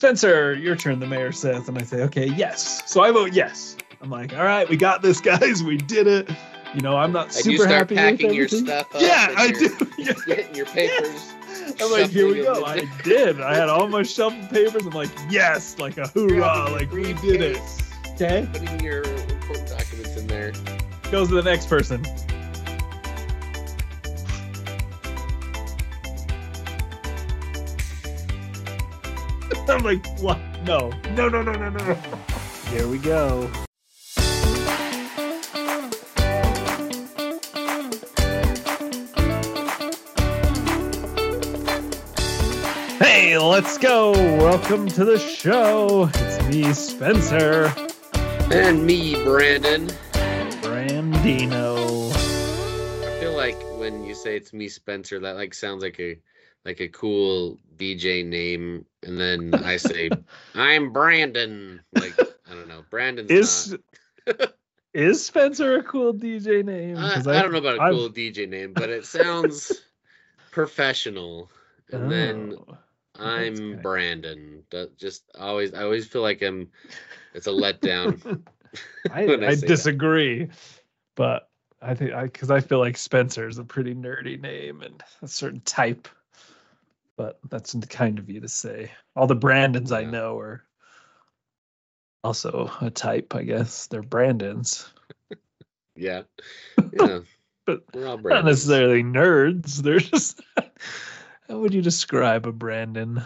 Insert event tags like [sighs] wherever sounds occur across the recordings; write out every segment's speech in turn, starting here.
Spencer, your turn, the mayor says. And I say, okay, yes. So I vote yes. I'm like, all right, we got this, [laughs] guys. We did it. You know, I'm not super start happy packing your stuff up. Yeah, I you're do. [laughs] [laughs] Yeah. Getting your papers. I'm like, here we go. I did. I had all my shuffle papers. I'm like, yes, like a hoorah, like we did it. Okay, Putting your important documents in there. goes to the next person. [laughs] I'm like, what? No, no, no, no, no, no. no. Here we go. Hey, let's go. Welcome to the show. It's me, Spencer And me, Brandon. Brandino. I feel like when you say it's me, Spencer, that like sounds like a like a cool DJ name, and then I say [laughs] I'm Brandon. Like I don't know, Brandon Is not. [laughs] is Spencer a cool DJ name? I, 'Cause I don't know about a I've- cool DJ name, but it sounds professional. And then Oh, I'm good. Brandon. That just always I always feel like I'm it's a letdown. [laughs] I, I I say that. disagree, but I think I because I feel like Spencer is a pretty nerdy name and a certain type. But that's kind of you to say. All the Brandons I know are also a type, I guess. They're Brandons, yeah. [laughs] Yeah. But we're all not necessarily nerds. [laughs] They're just. How would you describe a Brandon?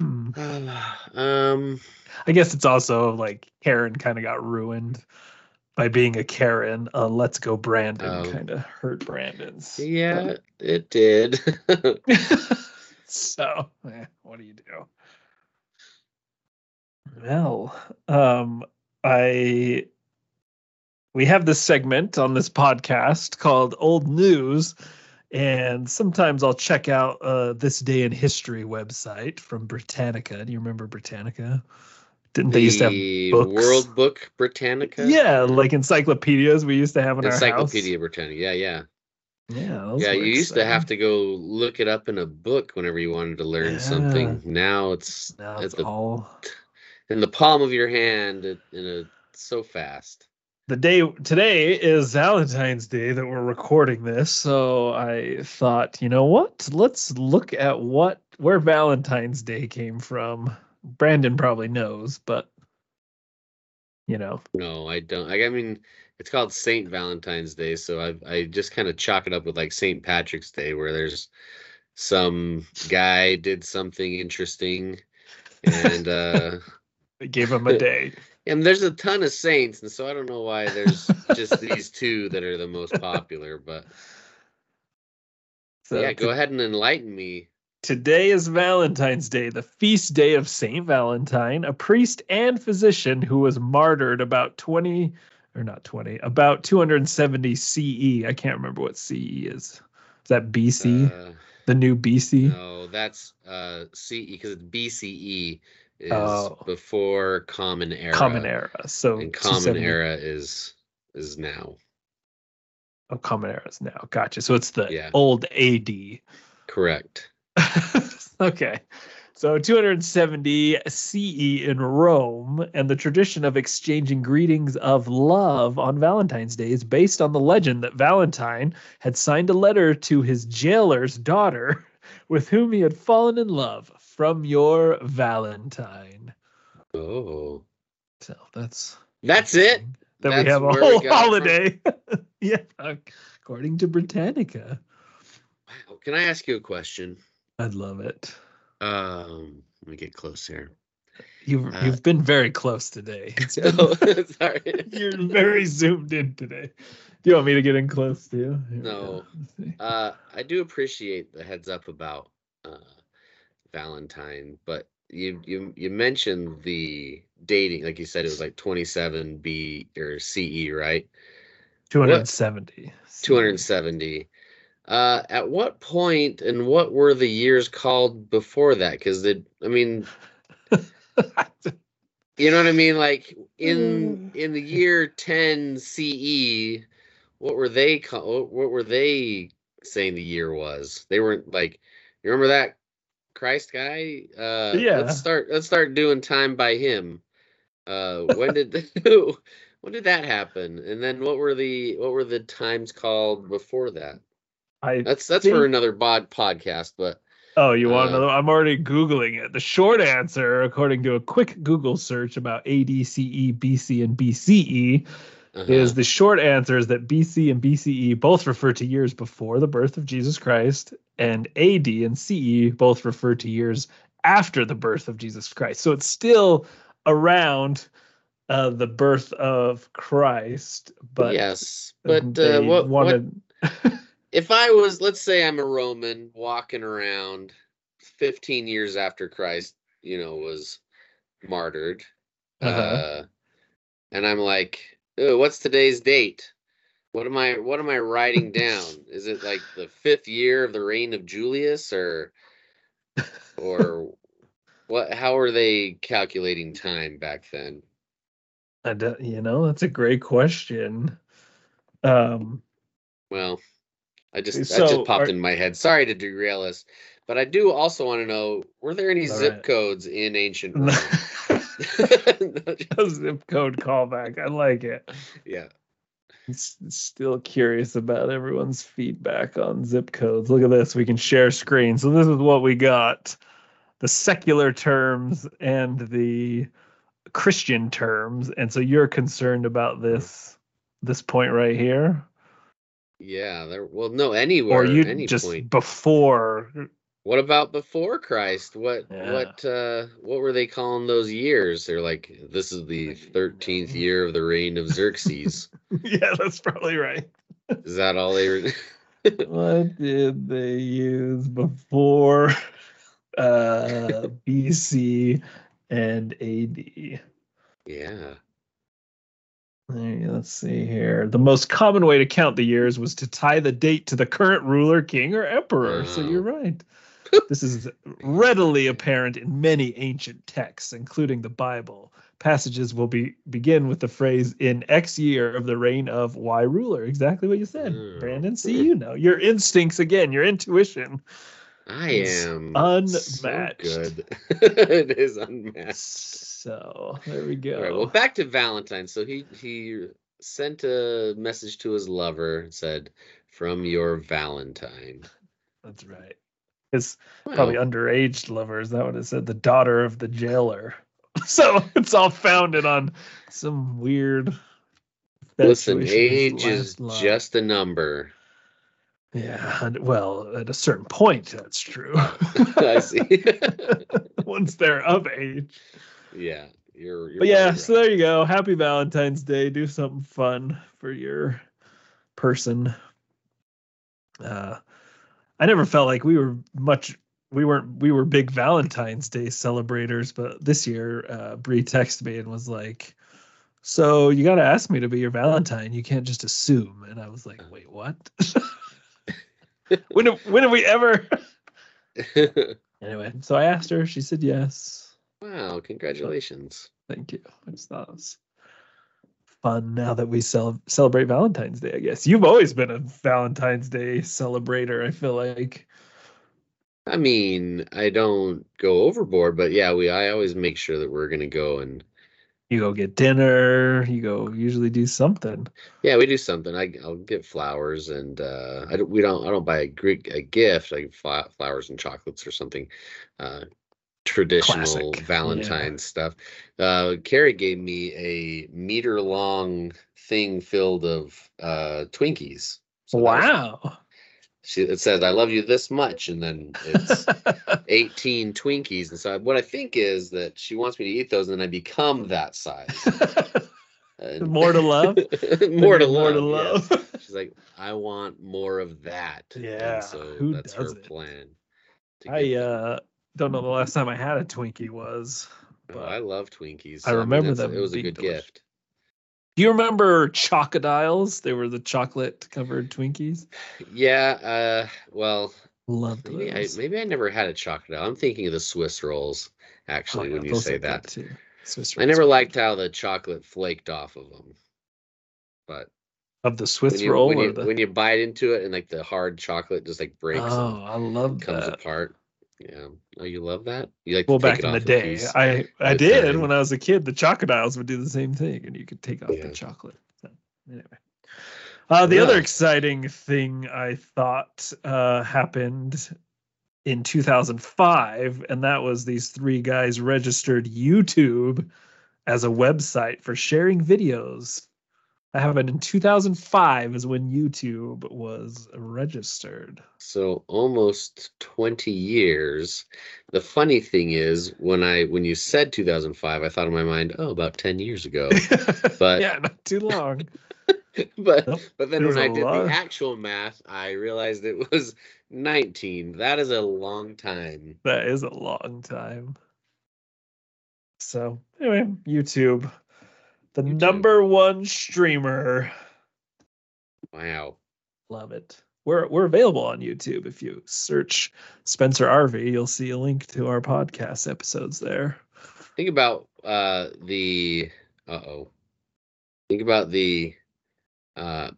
Hmm. [sighs] um I guess it's also like Karen kind of got ruined by being a Karen. Uh, Let's go, Brandon Oh. kind of hurt Brandon's. yeah, it did. [laughs] so, eh, what do you do? Well, um, I we have this segment on this podcast called Old News, and sometimes I'll check out uh, this day in history website from Britannica. Do you remember Britannica? Didn't they used to have The books? World Book Britannica? Yeah, like encyclopedias we used to have in Encyclopedia Britannica. Yeah, yeah. Yeah, yeah, you used to have to go look it up in a book whenever you wanted to learn something. Now it's Now it's the, all in the palm of your hand in a so fast. the day today is Valentine's Day that we're recording this, so I thought, you know what? Let's look at what where Valentine's Day came from. Brandon probably knows, but you know, No, I don't. Like, I mean, it's called Saint Valentine's Day, so I I just kind of chalk it up with like Saint Patrick's Day, where there's some guy did something interesting, and uh they gave him a day. [laughs] and there's a ton of saints, and so I don't know why there's just [laughs] these two that are the most popular. But So yeah, go ahead and enlighten me. Today is Valentine's Day, the feast day of Saint Valentine, a priest and physician who was martyred about 20 or not 20, about 270 CE. I can't remember what CE is. Is that BC? Uh, the new BC? no, that's uh CE because it's BCE is Oh. before Common Era. Common era. So and Common Era is is now. Oh, common era is now. Gotcha. So it's the Yeah. old AD. Correct. [laughs] okay. So 270 CE in Rome, and the tradition of exchanging greetings of love on Valentine's Day is based on the legend that Valentine had signed a letter to his jailer's daughter [laughs] with whom he had fallen in love from your Valentine. Oh, So that's that's it. that That's we have a whole got it from? holiday. [laughs] yeah, according to Britannica. Wow. Can I ask you a question? I'd love it. Um, let me get close here. You've Uh, you've been very close today. [laughs] [laughs] Sorry. [laughs] You're very zoomed in today. Do you want me to get in close to you? Here No. go. Let's see. Uh, I do appreciate the heads up about uh, Valentine, but you you you mentioned the dating, like you said, it was like 27 B or CE, right? 270. 270. Uh, at what point and what were the years called before that? Because the, I mean, you know what I mean? Like in in the year 10 CE, what were they call, what were they saying the year was? They weren't like, you remember that Christ guy. Uh, Yeah. Let's start. Let's start doing time by him. Uh, when did [laughs] when did that happen? And then what were the what were the times called before that? I That's that's think- for another bod podcast. But Oh, you want Uh, another? I'm already Googling it. The short answer, according to a quick Google search about AD, CE, BC, and BCE, uh is the short answer is that BC and BCE both refer to years before the birth of Jesus Christ, and AD and CE both refer to years after the birth of Jesus Christ. So it's still around uh, the birth of Christ, but yes, but uh, what, what wanted. [laughs] if I was, let's say, I'm a Roman walking around 15 years after Christ, you know, was martyred, Uh-huh. uh, and I'm like, "Oh, what's today's date? What am I? What am I writing [laughs] down? Is it like the fifth year of the reign of Julius, or, or what? How are they calculating time back then? I don't- you know, that's a great question. Um, Well, I just that just popped are- in my head. Sorry to derail us, but I do also want to know: Were there any zip right. codes in ancient Rome? [laughs] a zip code callback. I like it. yeah, I'm still curious about everyone's feedback on zip codes. Look at this. We can share screen. So this is what we got. The secular terms and the Christian terms. And so you're concerned about this this point right here? Yeah. There. Well, no, anywhere. Or you any just point. before What about before Christ? What Yeah. what uh what were they calling those years? They're like this is the thirteenth year of the reign of Xerxes. [laughs] Yeah, that's probably right. [laughs] is that all they were? [laughs] what did they use before uh BC and AD? yeah. Let's see here. The most common way to count the years was to tie the date to the current ruler, king, or emperor. So Oh. you're right. this is readily apparent in many ancient texts, including the Bible. Passages will be begin with the phrase "in X year of the reign of Y ruler." Exactly what you said, Oh. Brandon. See, you know your instincts again, your intuition. I am unmatched. So good. [laughs] it is unmatched. So [laughs] there we go. All right. Well, back to Valentine. So he he sent a message to his lover and said, "From your Valentine." [laughs] That's right. It's probably underage lover. Is that what it said? The daughter of the jailer. [laughs] So it's all founded on some weird. listen, infatuation age is last love. just a number. Yeah, and- well, at a certain point, that's true. I see. Once they're of age. Yeah, you're. you're But yeah, probably so there you go. Happy Valentine's Day. Do something fun for your person. Uh, I never felt like we were much. We weren't. We were big Valentine's Day celebrators, but this year, uh, Bree texted me and was like, "So you got to ask me to be your Valentine. You can't just assume." And I was like, "Wait, what? [laughs] when have, when have we ever?" [laughs] anyway, so I asked her. She said yes. Wow! Congratulations. Thank you. I just thought it was fun now that we cel- celebrate Valentine's Day, I guess. You've always been a Valentine's Day celebrator, I feel like. I mean, I don't go overboard, but yeah, we. I always make sure that we're gonna go and You go get dinner, you go usually do something. yeah, we do something. I I'll get flowers and uh, I don't. We don't. I don't buy a, gri- a gift like flowers and chocolates or something. Uh, traditional Classic, Valentine stuff. Uh, Carrie gave me a meter long thing filled of uh, Twinkies. So wow. she it says I love you this much, and then it's [laughs] 18 Twinkies. And so what I think is that she wants me to eat those, and then I become that size. And- [laughs] more to love. [laughs] more to More love. to yes. love. She's like, I want more of that. And Yeah, so who that's her doesn't? plan. I uh don't know the last time I had a Twinkie was. Oh, but- I love Twinkies. I so, mean, remember that's a- them It was a good delicious. gift. Do you remember Chocodiles? They were the chocolate covered Twinkies. Yeah. Uh. Well, Loved maybe I maybe I never had a chocodile. I'm thinking of the Swiss rolls. Oh, Actually, yeah, when you say that, too. Swiss I never liked how the chocolate flaked off of them. But of the when Swiss you roll when you the when you bite into it and like the hard chocolate just like breaks oh, and I love comes that. apart. Yeah. Oh, you love that? You like Well, back in the day, I I did time. when I was a kid. The Chocodiles would do the same thing, and you could take off Yeah. the chocolate. So, anyway, uh, the other exciting thing I thought uh, happened in 2005, and that was these three guys registered YouTube as a website for sharing videos. That happened in 2005, is when YouTube was registered. So almost 20 years. The funny thing is when I when you said 2005, I thought in my mind, oh, about 10 years ago. [laughs] But yeah, not too long. [laughs] but Nope, but then there's when I did lot. the actual math, I realized it was 19. That is a long time. That is a long time. So anyway, YouTube, the YouTube. number one streamer. Wow. Love it. We're we're available on YouTube. If you search Spencer RV, you'll see a link to our podcast episodes there. Think about uh the uh-oh. Think about the uh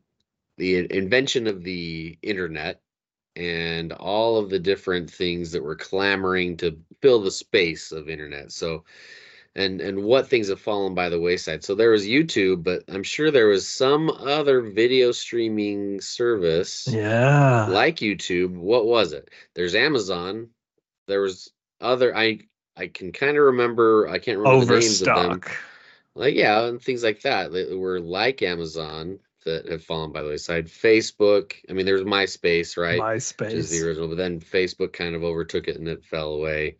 the invention of the internet and all of the different things that were clamoring to fill the space of internet. So and and what things have fallen by the wayside. So there was YouTube, but I'm sure there was some other video streaming service Yeah. like YouTube. What was it? There's Amazon. There was other I I can kind of remember I can't remember the names of them. Like yeah, and things like that that were like Amazon that have fallen by the wayside. Facebook. I mean, there's MySpace, right? Which is the original, but then Facebook kind of overtook it and it fell away.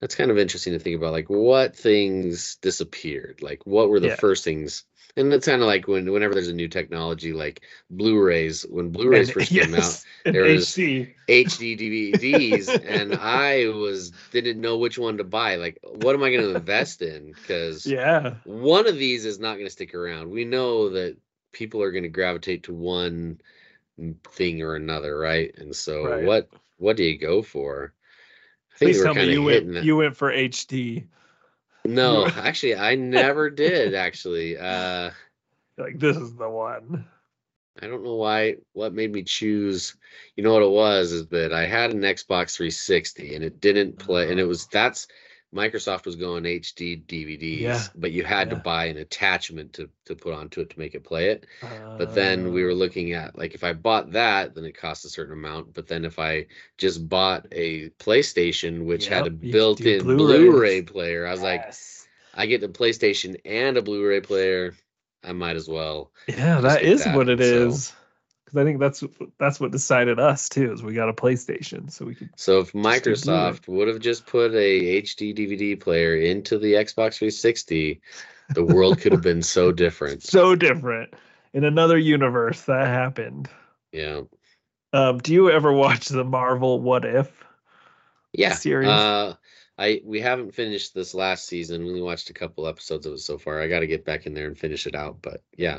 That's kind of interesting to think about. Like what things disappeared? Like what were the Yeah. first things? And that's kind of like when whenever there's a new technology, like Blu-rays. When Blu-rays And- first [laughs] came out, there was- HD. HD DVDs, [laughs] and I was didn't know which one to buy. Like, what am I going to invest in? Because Yeah. one of these is not going to stick around. We know that people are going to gravitate to one mm, thing or another, right? And so, Right. what what do you go for? Please tell me you went you went for HD. no, [laughs] actually, I never did. [laughs] Actually, uh, Like this is the one. I don't know why. What made me choose? You know what it was is that I had an Xbox 360 and it didn't play, and it was that's Microsoft was going HD DVDs, Yeah, but you had to buy an attachment to to put onto it to make it play it. But then we Uh, were looking at like if I bought that, then it cost a certain amount. But then if I just bought a PlayStation, which had a you could do built-in Blu-rays. Blu-ray player, I was like. I get the PlayStation and a Blu-ray player. I might as well. Yeah, that is that, what it so- is. Because I think that's that's what decided us too. Is we got a PlayStation, so we could. So if. Microsoft would have just put a HD DVD player into the Xbox 360, the world could have been so [laughs] different. So different. In another universe, that happened. Yeah. Um, do you ever watch the Marvel What If? Yeah. Series? Uh I we haven't finished this last season. We only watched a couple episodes of it so far. I got to get back in there and finish it out, but yeah.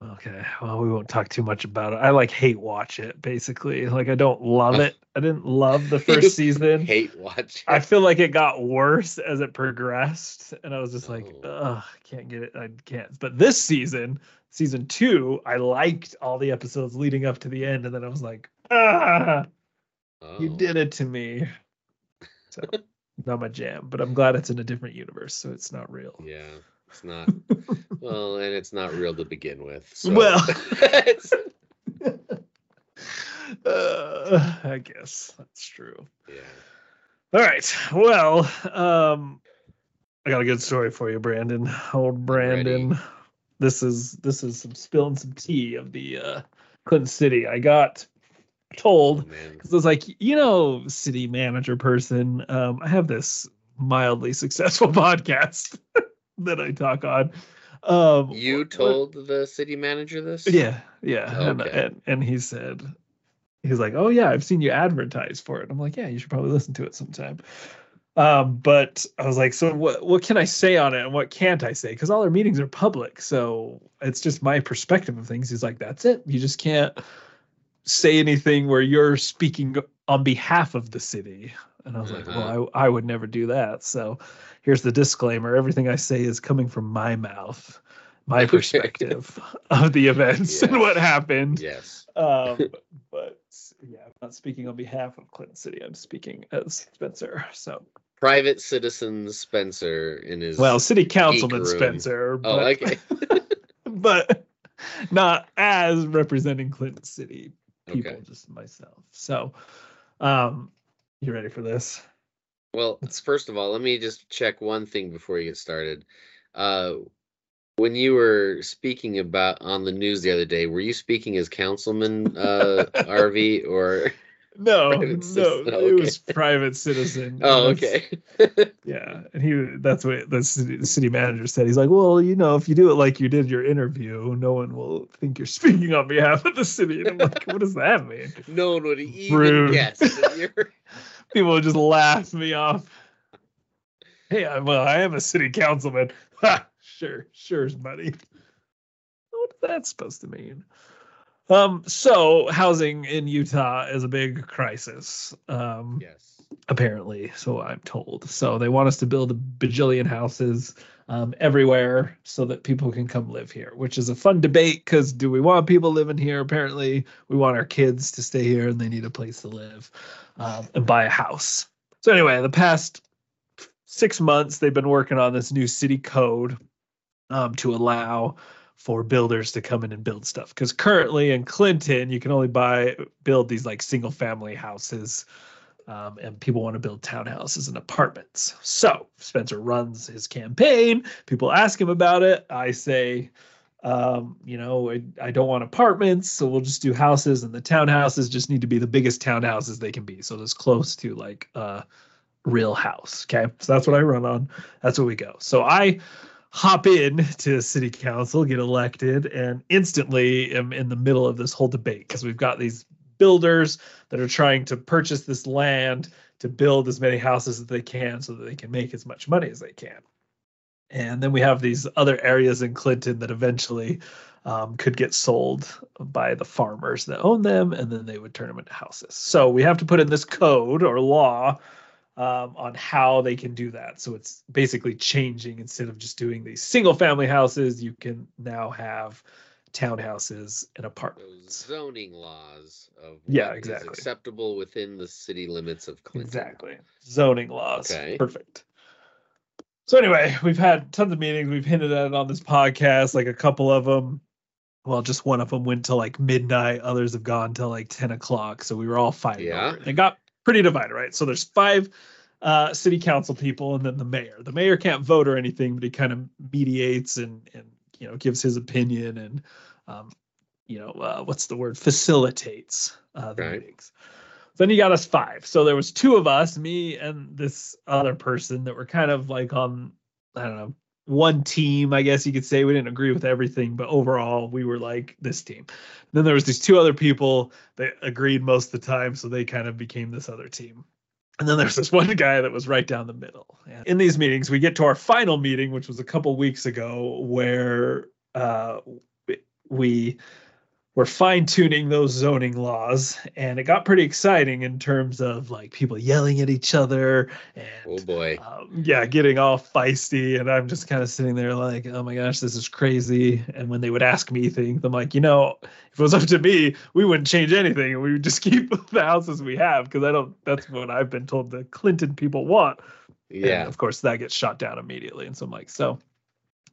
Okay, well, we won't talk too much about it. I like hate watch it basically. Like I don't love it. I didn't love the [laughs] first season. Hate watch. It. I feel like it got worse as it progressed, and I was just like, Oh. ugh, can't get it. I can't. But this season, season two, I liked all the episodes leading up to the end, and then I was like, ah, you Oh, did it to me. So [laughs] not my jam, but I'm glad it's in a different universe, so it's not real. Yeah. It's not [laughs] well, and it's not real to begin with. So Well. [laughs] uh, I guess that's true. yeah. All right. Well, um, I got a good story for you, Brandon. Old Brandon. This is this is some spilling some tea of the uh, Clinton City. I got Oh, told because I was like, you know, city manager person. Um, I have this mildly successful [laughs] podcast [laughs] that I talk on. Um, You told the city manager this? yeah, yeah. And, and and he said, he's like, oh yeah, I've seen you advertise for it. I'm like, yeah, you should probably listen to it sometime. Um, but I was like, so what what can I say on it and what can't I say? Because all our meetings are public, so it's just my perspective of things. He's like, that's it. You just can't say anything where you're speaking on behalf of the city. And I was like, well, I, I would never do that. So here's the disclaimer everything I say is coming from my mouth, my [laughs] perspective of the events and what happened. Yes. Um, [laughs] but yeah, I'm not speaking on behalf of Clinton City. I'm speaking as Spencer. So Private citizen Spencer in his well, City Councilman. Spencer. Oh, but, okay. [laughs] but not as representing Clinton City people, Okay. just myself. So, um, you ready for this? Well, first of all, let me just check one thing before you get started. Uh, when you were speaking about on the news the other day, were you speaking as Councilman uh, [laughs] RV or? No, [laughs] no, citizen, it was private citizen. [laughs] Oh, okay. [laughs] Yeah, and he that's what the city, the city manager said. He's like, well, you know, if you do it like you did your interview, no one will think you're speaking on behalf of the city. And I'm like, what does that mean? no one would even Rude. guess. People would just laugh me off. Hey, I, well, I am a city councilman. Ha, sure, sure, buddy. What's that supposed to mean? Um, so housing in Utah is a big crisis. Um, Yes. apparently so i'm told so they want us to build a bajillion houses um, everywhere so that people can come live here which is a fun debate because do we want people living here apparently we want our kids to stay here and they need a place to live um, and buy a house so anyway the past six months they've been working on this new city code um, to allow for builders to come in and build stuff because currently in clinton you can only buy build these like single family houses um, and people want to build townhouses and apartments. So Spencer runs his campaign. People ask him about it. I say, um, you know, I, I don't want apartments, so we'll just do houses, and the townhouses just need to be the biggest townhouses they can be, so it's close to like a real house. Okay, so that's what I run on. That's what we go. So I hop in [laughs] to city council, get elected, and instantly am in the middle of this whole debate because we've got these builders that are trying to purchase this land to build as many houses as they can so that they can make as much money as they can. And then we have these other areas in Clinton that eventually um, could get sold by the farmers that own them, and then they would turn them into houses. So we have to put in this code or law um, on how they can do that. So it's basically changing instead of just doing these single family houses, you can now have townhouses and apartments. Those zoning laws of Yeah, what is exactly. acceptable within the city limits of Clinton. Exactly. Zoning laws. Okay. Perfect. So anyway, we've had tons of meetings. We've hinted at it on this podcast, like a couple of them. Well, just one of them went to like midnight. Others have gone to like 10 o'clock. So we were all fighting. Yeah. over it. It got pretty divided, right? So there's five uh, city council people and then the mayor. The mayor can't vote or anything, but he kind of mediates and, and, you know, gives his opinion and, um, you know, uh, what's the word? Facilitates uh, the Right. meetings. Then you got us five. So there was two of us, me and this other person that were kind of like on, I don't know, one team, I guess you could say. We didn't agree with everything, but overall we were like this team. Then there was these two other people that agreed most of the time, so they kind of became this other team. And then there's this one guy that was right down the middle. And in these meetings, we get to our final meeting, which was a couple weeks ago, where uh, we were fine tuning those zoning laws, and it got pretty exciting in terms of like people yelling at each other and Oh boy. um, yeah, getting all feisty, and I'm just kind of sitting there like, oh my gosh, this is crazy. And when they would ask me things, I'm like, you know, if it was up to me, we wouldn't change anything, and we would just [laughs] keep the houses we have because I don't. That's what I've been told the Clinton people want. And Yeah. of course, that gets shot down immediately. And so I'm like, so,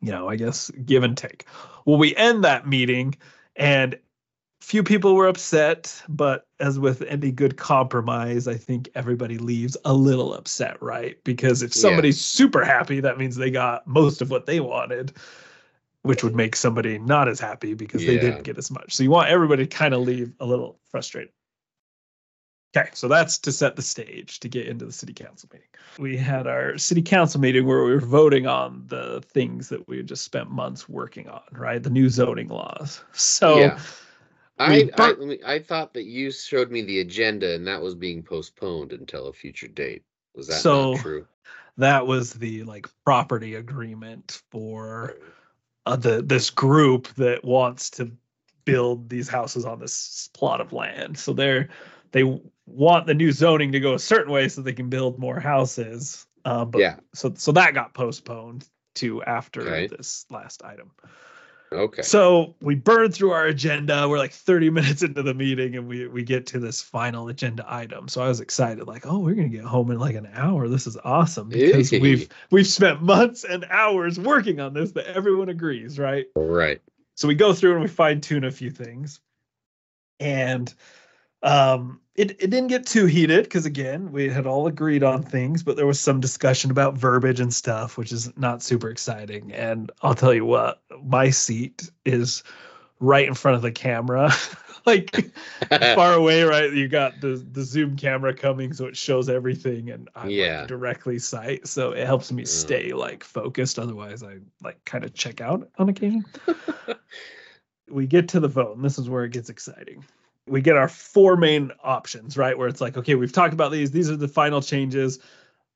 you know, I guess give and take. Well, we end that meeting, and few people were upset, but as with any good compromise, I think everybody leaves a little upset, right? Because if Yeah. somebody's super happy, that means they got most of what they wanted, which would make somebody not as happy because they didn't get as much. So you want everybody to kind of leave a little frustrated. Okay, so that's to set the stage to get into the city council meeting. We had our city council meeting where we were voting on the things that we had just spent months working on, right? The new zoning laws. So Yeah. I, I, let I thought that you showed me the agenda and that was being postponed until a future date. Was that So- true? that was the like property agreement for uh, the this group that wants to build these houses on this plot of land. So they're they want the new zoning to go a certain way so they can build more houses. Um, but Yeah. so so that got postponed to after Okay. this last item. Okay. So we burn through our agenda. We're like 30 minutes into the meeting and we we get to this final agenda item. So I was excited, like, oh, we're gonna get home in like an hour. This is awesome because Hey. we've we've spent months and hours working on this that everyone agrees, right? right. So we go through and we fine tune a few things. And um it, it didn't get too heated because again we had all agreed on things but there was some discussion about verbiage and stuff which is not super exciting and i'll tell you what my seat is right in front of the camera [laughs] like [laughs] far away right you got the the zoom camera coming so it shows everything and i'm Yeah. like directly sight so it helps me Mm. stay like focused otherwise i like kind of check out on occasion [laughs] we get to the vote, and this is where it gets exciting. We get our four main options, right? Where it's like, okay, we've talked about these. These are the final changes.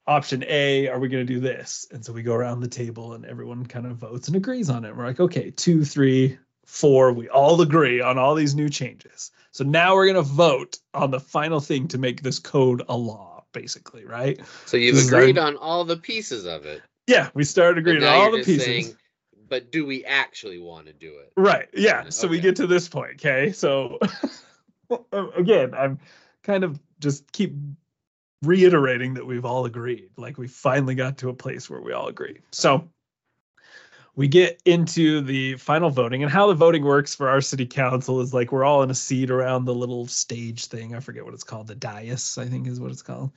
Option A, are we going to do this? And so we go around the table and everyone kind of votes and agrees on it. We're like, okay, two, three, four. We all agree on all these new changes. So now we're going to vote on the final thing to make this code a law, basically, right? so you've This agreed our- on all the pieces of it. Yeah, we started agreeing on all the pieces. saying, but do we actually want to do it? Right. Yeah. Yeah, So we get to this point. Okay. So [laughs] again, I'm kind of just keep reiterating that we've all agreed. Like we finally got to a place where we all agree. So we get into the final voting and how the voting works for our city council is like we're all in a seat around the little stage thing. I forget what it's called. The dais, I think is what it's called.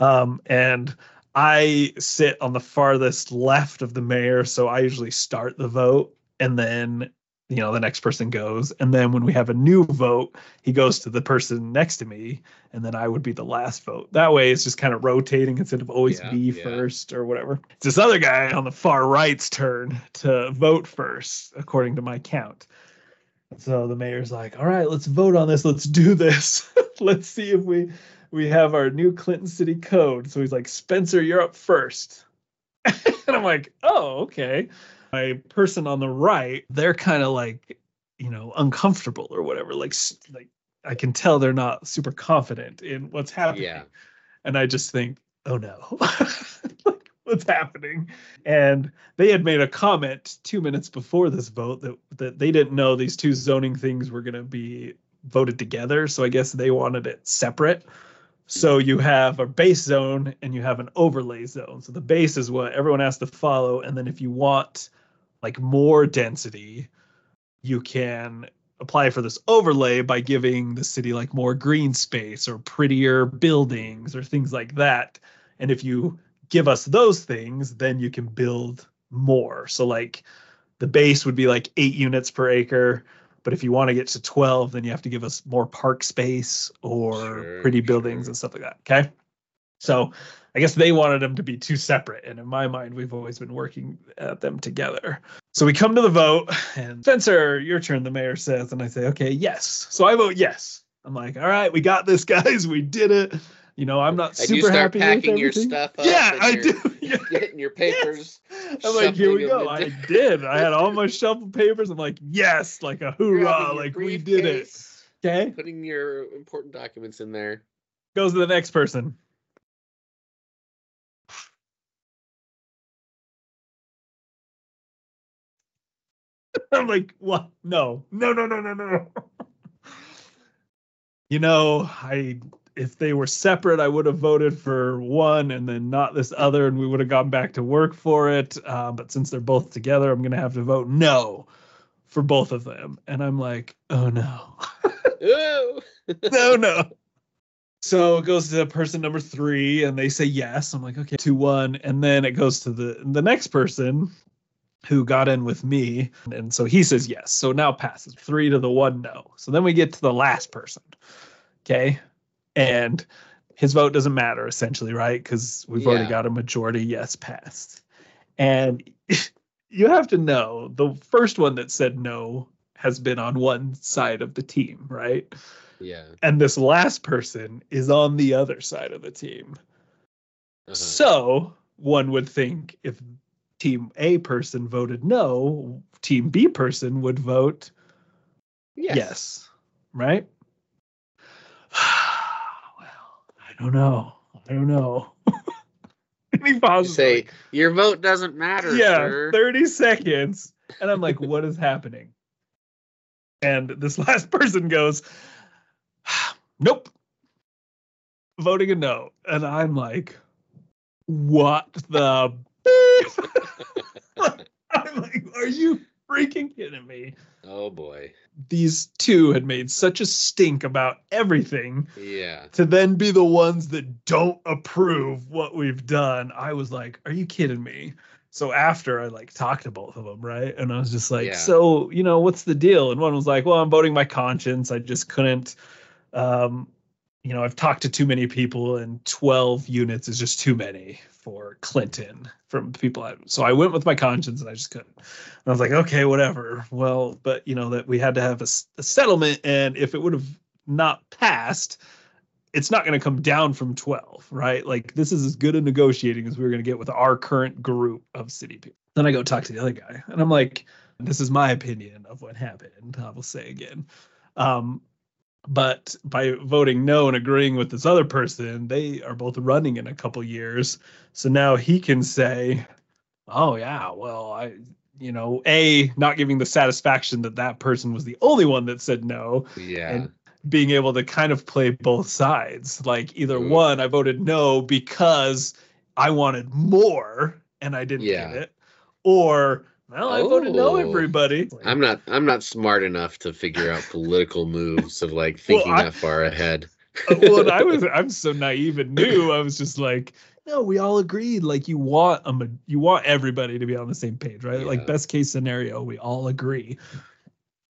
Um, and I sit on the farthest left of the mayor, so I usually start the vote and then you know the next person goes. And then when we have a new vote he goes to the person next to me and then i would be the last vote. That way it's just kind of rotating instead of always Yeah, be yeah. first or whatever. It's this other guy on the far right's turn to vote first according to my count. So the mayor's like all right let's vote on this. Let's do this. [laughs] Let's see if we we have our new clinton city code. So he's like spencer you're up first. [laughs] And i'm like oh okay my person on the right, they're kind of like, you know, uncomfortable or whatever. Like, like I can tell they're not super confident in what's happening. Yeah. And I just think, oh no, [laughs] like what's happening? And they had made a comment two minutes before this vote that that they didn't know these two zoning things were going to be voted together. So I guess they wanted it separate. So you have a base zone and you have an overlay zone. So the base is what everyone has to follow, and then if you want like more density, you can apply for this overlay by giving the city like more green space or prettier buildings or things like that. And if you give us those things, then you can build more. So like the base would be like 8 units per acre, but if you want to get to 12, then you have to give us more park space or Sure, pretty buildings sure. and stuff like that, okay? So I guess they wanted them to be two separate. And in my mind, we've always been working at them together. So we come to the vote, and Spencer, your turn, the mayor says. And I say, okay, yes. So I vote yes. I'm like, all right, we got this, [laughs] guys. We did it. You know, I'm not super start happy packing with your stuff Yeah, I you're do. [laughs] Yeah. [laughs] Getting your papers. I'm like, here we go. I did. I had all my shuffle papers. I'm like, yes, like a hoorah, like we did it. Okay. Putting your important documents in there. Goes to the next person. [laughs] I'm like, what? No, no, no, no, no, no. [laughs] you know, I if they were separate, I would have voted for one and then not this other, and we would have gone back to work for it. Uh, but since they're both together, I'm gonna have to vote no for both of them. And I'm like, oh no. [laughs] No, no. So it goes to person number three, and they say yes. I'm like, okay, two one, and then it goes to the the next person who got in with me, and so he says yes. So now passes three to the one no. So then we get to the last person, okay, and his vote doesn't matter essentially, right? Because we've already got a majority yes passed, and [laughs] you have to know the first one that said no has been on one side of the team, right? Yeah. and this last person is on the other side of the team. uh-huh. So one would think if team A person voted no, team B person would vote yes, Yes. right? [sighs] well, I don't know. I don't know. [laughs] You say like, your vote doesn't matter, yeah, sir. 30 seconds. And I'm like, what is happening? And this [laughs] last person goes, [sighs] nope, voting a no. And I'm like, what the? [laughs] I'm [laughs] like, are you freaking kidding me? Oh boy. These two had made such a stink about everything Yeah. to then be the ones that don't approve what we've done. I was like, are you kidding me? So after I like talked to both of them, right? And I was just like, Yeah. so, you know, what's the deal? And one was like, well, I'm voting my conscience. I just couldn't um you know, I've talked to too many people and 12 units is just too many for Clinton from people. I, so I went with my conscience and I just couldn't. And I was like, okay, whatever. Well, but you know, that we had to have a settlement. And if it would have not passed, it's not going to come down from 12, right? Like this is as good a negotiating as we were going to get with our current group of city people. Then I go talk to the other guy and I'm like, this is my opinion of what happened. I will say again. Um, but by voting no and agreeing with this other person, they are both running in a couple years. So now he can say, "Oh yeah, well I, you know, a not giving the satisfaction that that person was the only one that said no, Yeah. and being able to kind of play both sides. Like either Mm. one, I voted no because I wanted more and I didn't Yeah. get it, or well, I voted no. Oh. Everybody, I'm not I'm not smart enough to figure out political moves of like thinking I- that far ahead. well, I [laughs] was I'm so naive and new. I was just like, no, we all agreed. Like you want um, you want everybody to be on the same page, right? Yeah. Like best case scenario, we all agree.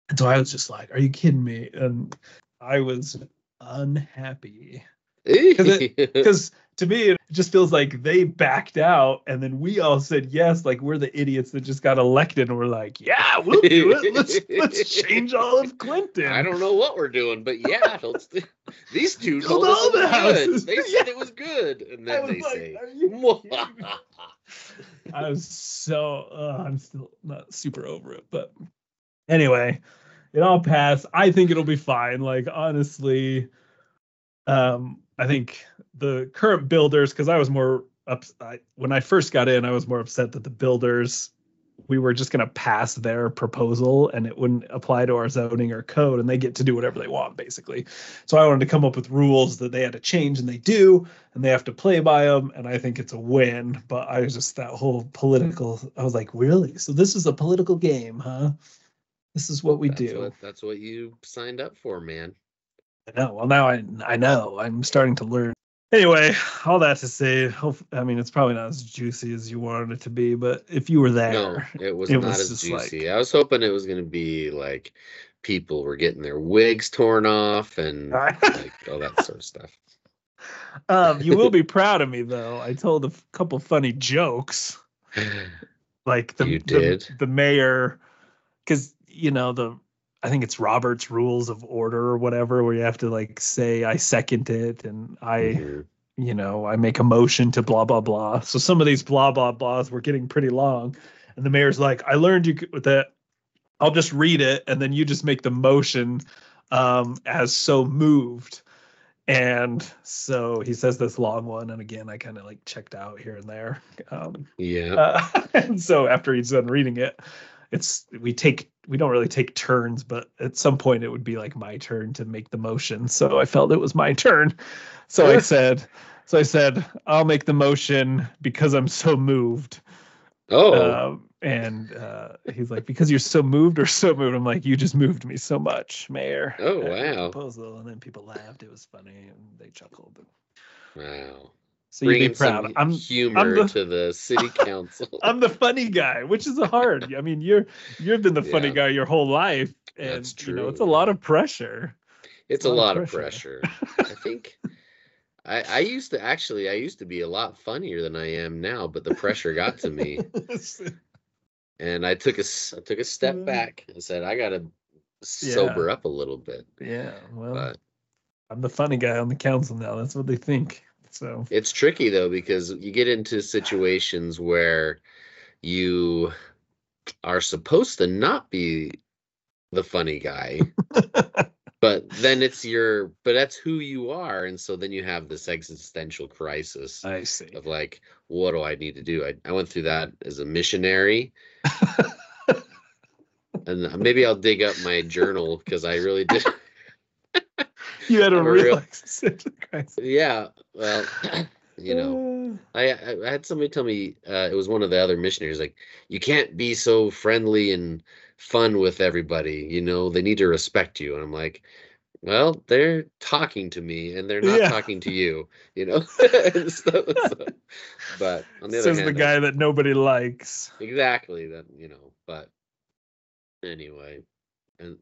And so I was just like, are you kidding me? And I was unhappy because [laughs] to me it just feels like they backed out and then we all said yes like we're the idiots that just got elected and we're like yeah we'll do it let's let's [laughs] change all of clinton I don't know what we're doing, but yeah, [laughs] these two told us it was good. They said it was good, and then was they like, say, "Are you "Mwah." kidding me?" I was so uh, I'm still not super over it, but anyway, it all passed. I think it'll be fine. Like honestly, um, I think the current builders, because I was more up I, when I first got in, I was more upset that the builders we were just going to pass their proposal and it wouldn't apply to our zoning or code and they get to do whatever they want basically. So i wanted to come up with rules that they had to change and they do and they have to play by them and i think it's a win but i was just that whole political i was like really? So this is a political game huh? This is what we that's do. What, that's what you signed up for, man. I know. Well, now I I know. I'm starting to learn. Anyway, all that to say, hope, I mean, it's probably not as juicy as you wanted it to be, but if you were there, No, it was it not was as juicy. like- I was hoping it was going to be like people were getting their wigs torn off and [laughs] like all that sort of stuff. um, you will be [laughs] proud of me though. I told a couple funny jokes, [sighs] like the You the, the mayor, because you know the. I think it's Robert's Rules of Order or whatever, where you have to like say I second it and I Mhm. you know, I make a motion to blah blah blah. So some of these blah blah blahs were getting pretty long, and the mayor's like, "I learned you could that. I'll just read it, and then you just make the motion um, as so moved." And so he says this long one, and again, I kind of like checked out here and there. Um, Yeah. uh, [laughs] and so after he's done reading it, it's we take we don't really take turns, but at some point it would be like my turn to make the motion. So I felt it was my turn. So I said, so I said, I'll make the motion because I'm so moved. oh, Um, and uh, he's like, because you're so moved or so moved. I'm like, you just moved me so much, Mayor. Oh, wow. Proposal, and then people laughed. It was funny, and they chuckled. wow. So you'd be proud. some I'm humor the- to the city [laughs] council. [laughs] I'm the funny guy, which is hard. I mean, you're you've been the funny Yeah. guy your whole life, and That's you know it's a lot of pressure. it's a a lot of lot of pressure. I think I, I used to actually I used to be a lot funnier than I am now, but the pressure got to me, [laughs] and I took a I took a step back and said I gotta sober up a little bit. yeah, well, But I'm the funny guy on the council now. That's what they think. So it's tricky though because you get into situations where you are supposed to not be the funny guy [laughs] but then it's your but that's who you are and so then you have this existential crisis I see. of like what do i need to do i, I went through that as a missionary [laughs] and uh, maybe I'll dig up my journal because I really did. You had a real, existential crisis. yeah, well, [clears throat] you know, I, I I had somebody tell me uh, it was one of the other missionaries like you can't be so friendly and fun with everybody. You know, they need to respect you, and I'm like. Well, they're talking to me, and they're not Yeah. talking to you. You know, [laughs] [laughs] so- so- but on the other Says hand, the I- guy that nobody likes. exactly that you know but anyway and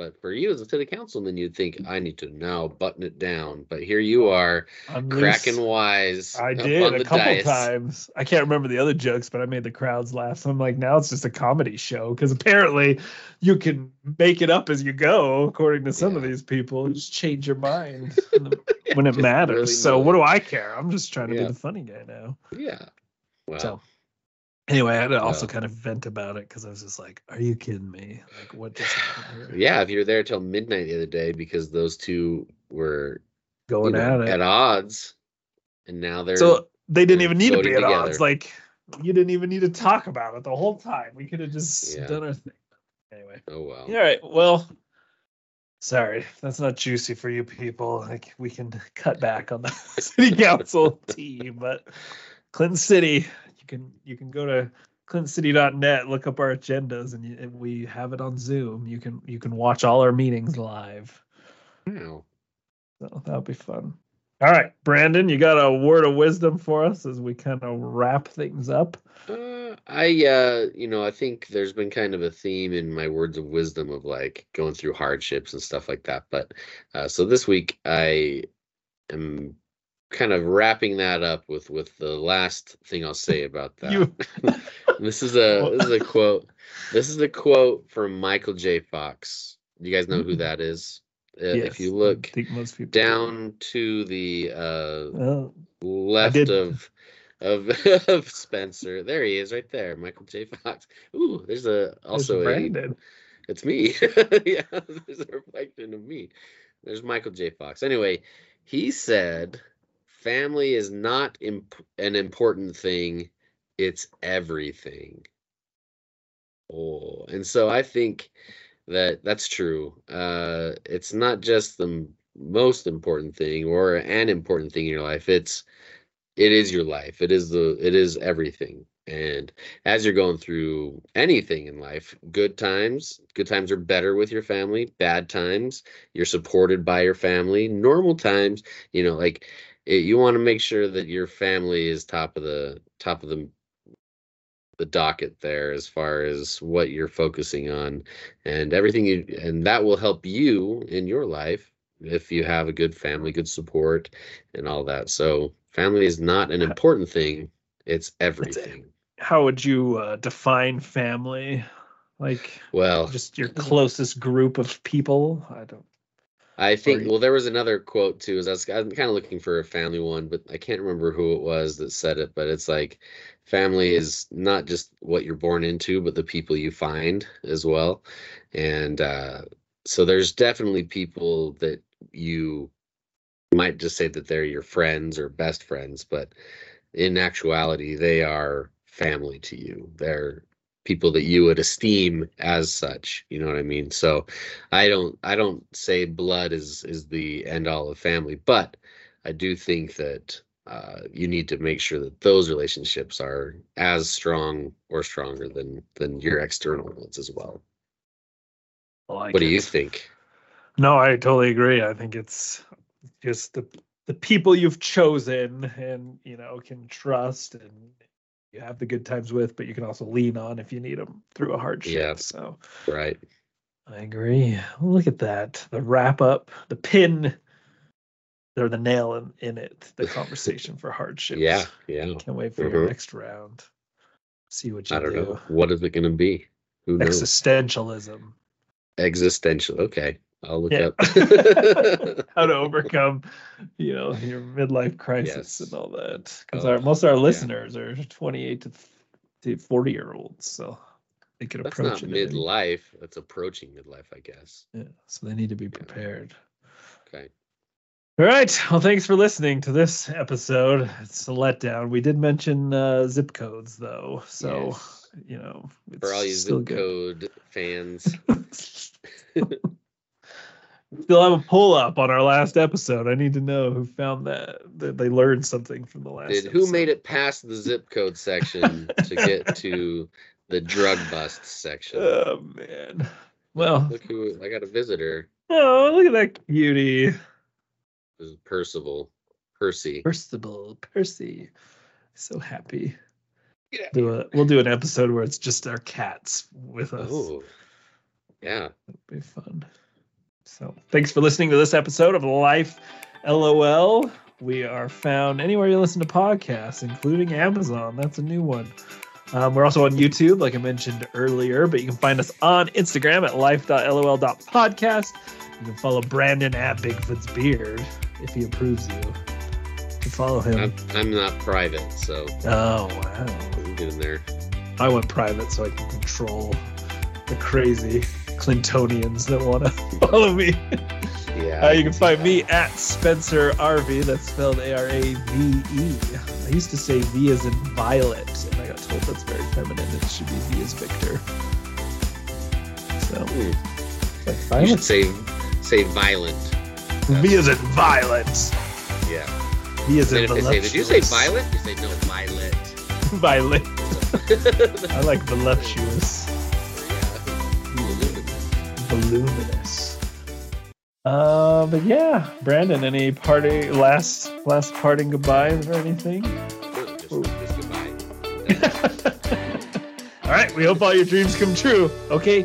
but for you as a city councilman you'd think i need to now button it down but here you are I'm cracking loose. wise I did a couple dais. times. I can't remember the other jokes, but I made the crowds laugh. So I'm like, now it's just a comedy show because apparently you can make it up as you go, according to some of these people. Just change your mind [laughs] when it matters. really so what do I care? I'm just trying to Yeah. be the funny guy now. yeah well So anyway, I had to also kind of vent about it because I was just like, "Are you kidding me? Like, what just happened here? yeah if you're there till midnight the other day because those two were you going know, at it?" at odds and now they're So they didn't even need to be at odds. Like you didn't even need to talk about it the whole time. We could have just Yeah. done our thing. Anyway. oh well All right. Well, sorry, that's not juicy for you people. Like we can cut back on the [laughs] city council [laughs] team, but Clinton City, you can you can go to clintoncity.net, look up our agendas, and, you, and we have it on Zoom. You can you can watch all our meetings live. Wow. So that'll be fun. All right, Brandon, you got a word of wisdom for us as we kind of wrap things up. Uh, I uh, you know, I think there's been kind of a theme in my words of wisdom of like going through hardships and stuff like that. But uh, so this week I am kind of wrapping that up with with the last thing I'll say about [laughs] that. [laughs] You this is a this is a quote. This is a quote from Michael J. Fox. You guys know who Mhm. that is? Uh, Yes, if you look think most people down to the uh, Well, left of of [laughs] of Spencer. There he is, right there, Michael J. Fox. Ooh, there's a there's also a Brandon. it's me. yeah, there's a reflection of me. There's Michael J. Fox. Anyway, he said, "Family is not imp- an important thing; it's everything." Oh, and so I think that that's true. Uh, it's not just the m- most important thing or an important thing in your life. It's it is your life. It is the it is everything. And as you're going through anything in life, good times, good times are better with your family. Bad times, you're supported by your family. Normal times, you know, like it, you want to make sure that your family is top of the top of the the docket there as far as what you're focusing on and everything you and that will help you in your life if you have a good family good support and all that so family is not an important thing it's everything How would you uh, define family? Like well just your closest group of people? I don't. I think well there was another quote too. Is I was I'm kind of looking for a family one, but I can't remember who it was that said it. But it's like family is not just what you're born into, but the people you find as well. And uh, so there's definitely people that you might just say that they're your friends or best friends, but in actuality they are family to you. They're people that you would esteem as such. You know what I mean? So I don't I don't say blood is is the end all of family, but I do think that uh, you need to make sure that those relationships are as strong or stronger than than your external ones as well. Like what do you think? No, I totally agree. I think it's just the the people you've chosen and you know can trust and you have the good times with, but you can also lean on if you need them through a hardship. Yeah. So Right? I agree. Look at that. The wrap up, the pin, or the nail in, in it, the [laughs] conversation for hardships. Yeah, yeah. Can't wait for your Mhm. next round. See what you I don't do. know. What is it going to be? Who knows? Existentialism. Existential. Okay, I'll look Yeah. up. [laughs] How to overcome, you know, your midlife crisis Yes. and all that. Because Oh, our most of our yeah. listeners are 28 to, to 40 year olds, so they could That's approach not it. midlife. That's approaching midlife, I guess. Yeah, so they need to be prepared. Okay. All right. Well, thanks for listening to this episode. It's a letdown. We did mention uh, zip codes, though, so Yes. you know it's For all you zip good. code fans, [laughs] [laughs] Still have a pull up on our last episode. I need to know who found that. That they learned something from the last. did who made it past the zip code section to get [laughs] to the drug bust section? Oh man. Well, Look who I got a visitor. oh look at that cutie, This is Percival. Percy. Percival, Percy. So happy. Yeah. Do a, we'll do an episode where it's just our cats with us. Oh. Yeah. That'd be fun. So, thanks for listening to this episode of Life LOL. We are found anywhere you listen to podcasts, including Amazon. That's a new one. Um, we're also on YouTube, like I mentioned earlier, but you can find us on Instagram at life.lol.podcast. You can follow Brandon at Bigfoot's Beard if he approves you. You follow him. I'm, I'm not private, so Oh, wow. get in there. I went private so I can control the crazy Clintonians that want to [laughs] follow me. Yeah. Uh, you can find me at Spencer Arave. That's spelled A R A V E. I used to say V as in Violet, and I got told that's very feminine. It should be V as Victor. So, Hmm. like You should say say violent. V as in Violet. Yeah. V as in say, did you say voluptuous. violet? You say no, violet. [laughs] Violet. [laughs] I like voluptuous. Voluminous. Uh, but yeah, Brandon, any party last last parting goodbyes or anything? Just, just goodbye. [laughs] all right, we hope all your dreams come true. Okay,